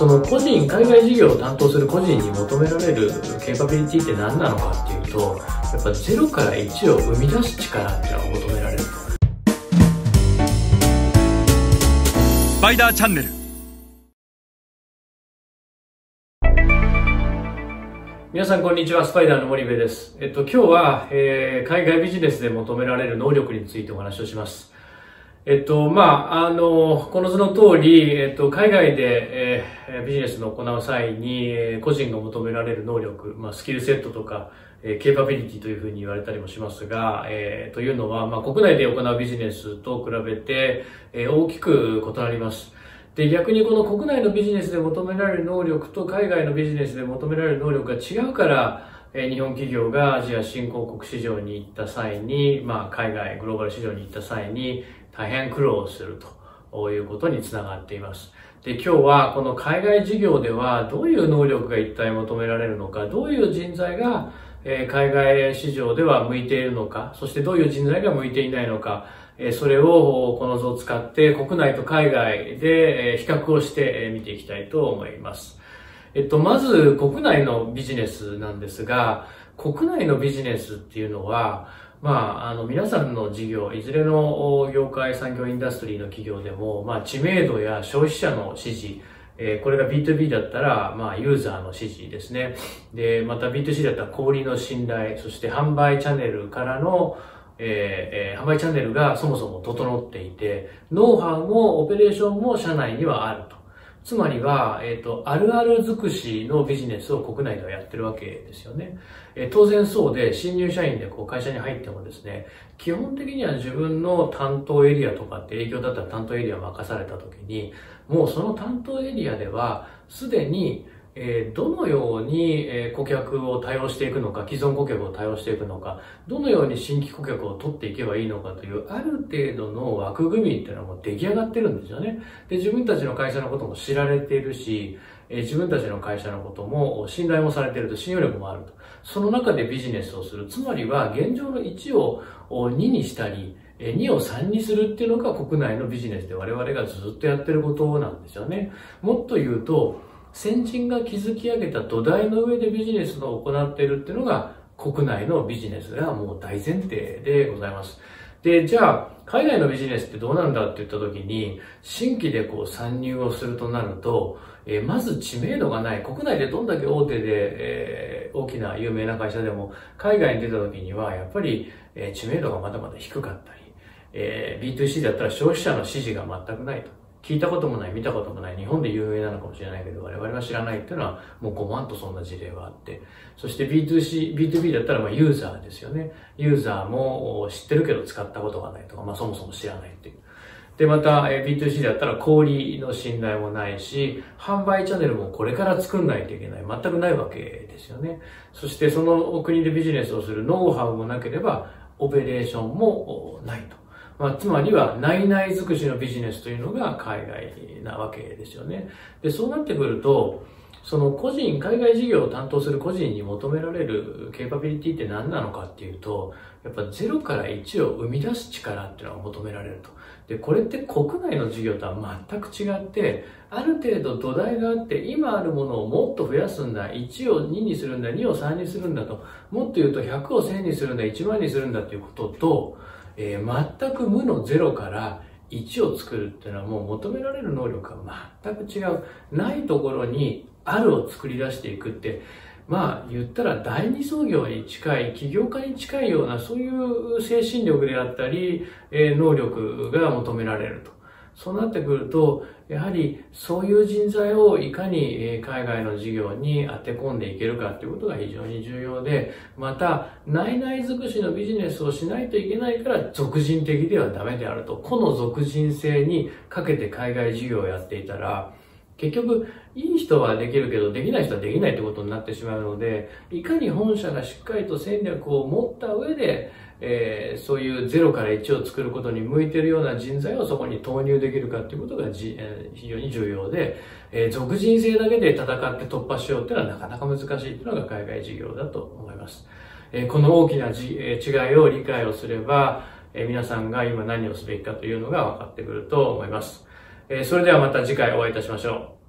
その個人、海外事業を担当する個人に求められるケーパビリティって何なのかっていうと、やっぱ0から1を生み出す力っていうのが求められると。スパイダーチャンネル皆さんこんにちは、スパイダーの森部です。えっと、今日は、えー海外ビジネスで求められる能力についてお話をします。えっと、まあ、あの、この図の通り、えっと、海外で、えービジネスの行う際に、えー個人が求められる能力、まあ、スキルセットとか、えーケーパビリティというふうに言われたりもしますが、えーというのは、まあ、国内で行うビジネスと比べて、えー大きく異なります。で、逆にこの国内のビジネスで求められる能力と海外のビジネスで求められる能力が違うから、えー日本企業がアジア新興国市場に行った際に、まあ、海外、グローバル市場に行った際に大変苦労するということにつながっています。で、今日はこの海外事業ではどういう能力が一体求められるのか、どういう人材が、海外市場では向いているのか、そしてどういう人材が向いていないのか、それをこの図を使って国内と海外で比較をして見ていきたいと思います。えっと、まず国内のビジネスなんですが、国内のビジネスっていうのは、まあ、あの、皆さんの事業、いずれの業界、産業、インダストリーの企業でも、まあ、知名度や消費者の支持、えーこれが B2B だったら、まあ、ユーザーの支持ですね。で、また B2C だったら小売りの信頼、そして販売チャンネルからの、えーえー販売チャンネルがそもそも整っていて、ノウハウもオペレーションも社内にはあると。つまりは、えっ、と、あるある尽くしのビジネスを国内ではやってるわけですよね。えー当然そうで、新入社員でこう会社に入ってもですね、基本的には自分の担当エリアとかって営業だったら担当エリアを任された時に、もうその担当エリアでは、すでに、えーどのように、えー顧客を対応していくのか、既存顧客を対応していくのか、どのように新規顧客を取っていけばいいのかという、ある程度の枠組みっていうのはもう出来上がってるんですよね。で、自分たちの会社のことも知られているし、えー自分たちの会社のことも信頼もされていると、信用力もあると。その中でビジネスをする。つまりは、現状の1を2にしたり、2を3にするっていうのが国内のビジネスで我々がずっとやってることなんですよね。もっと言うと、先人が築き上げた土台の上でビジネスを行っているっていうのが国内のビジネスがもう大前提でございます。で、じゃあ、海外のビジネスってどうなんだって言った時に、新規でこう参入をするとなると、えーまず知名度がない、国内でどんだけ大手で、えー大きな有名な会社でも、海外に出た時には、やっぱり、えー知名度がまだまだ低かったり、えー B2C だったら消費者の支持が全くないと。聞いたこともない、見たこともない、日本で有名なのかもしれないけど、我々は知らないっていうのは、もう5万とそんな事例があって、そして B2C、B2B だったらまあユーザーですよね。ユーザーも知ってるけど使ったことがないとか、まあそもそも知らないっていう。で、また、B2C だったら小売の信頼もないし、販売チャンネルもこれから作んないといけない。全くないわけですよね。そしてその国でビジネスをするノウハウもなければ、オペレーションもないと。まあ、つまりは、内々尽くしのビジネスというのが海外なわけですよね。で、そうなってくると、その個人、海外事業を担当する個人に求められるケーパビリティって何なのかっていうと、やっぱ0から1を生み出す力っていうのが求められると。で、これって国内の事業とは全く違って、ある程度土台があって、今あるものをもっと増やすんだ。1を2にするんだ、2を3にするんだと。もっと言うと100を1000にするんだ、1万にするんだっていうことと、えー全く無の0から1を作るっていうのはもう求められる能力が全く違う。ないところにあるを作り出していくって、まあ言ったら第二創業に近い、起業家に近いようなそういう精神力であったり、えー能力が求められると。そうなってくると、やはりそういう人材をいかに海外の事業に当て込んでいけるかということが非常に重要で、また、内々尽くしのビジネスをしないといけないから、俗人的ではダメであると。この俗人性にかけて海外事業をやっていたら、結局、いい人はできるけど、できない人はできないってことになってしまうので、いかに本社がしっかりと戦略を持った上で、えーそういう0から1を作ることに向いているような人材をそこに投入できるかということがじ、えー非常に重要で、えー俗人性だけで戦って突破しようっていうのはなかなか難しいっていうのが海外事業だと思います。えーこの大きなじ、えー違いを理解をすれば、えー皆さんが今何をすべきかというのが分かってくると思います。えそれではまた次回お会いいたしましょう。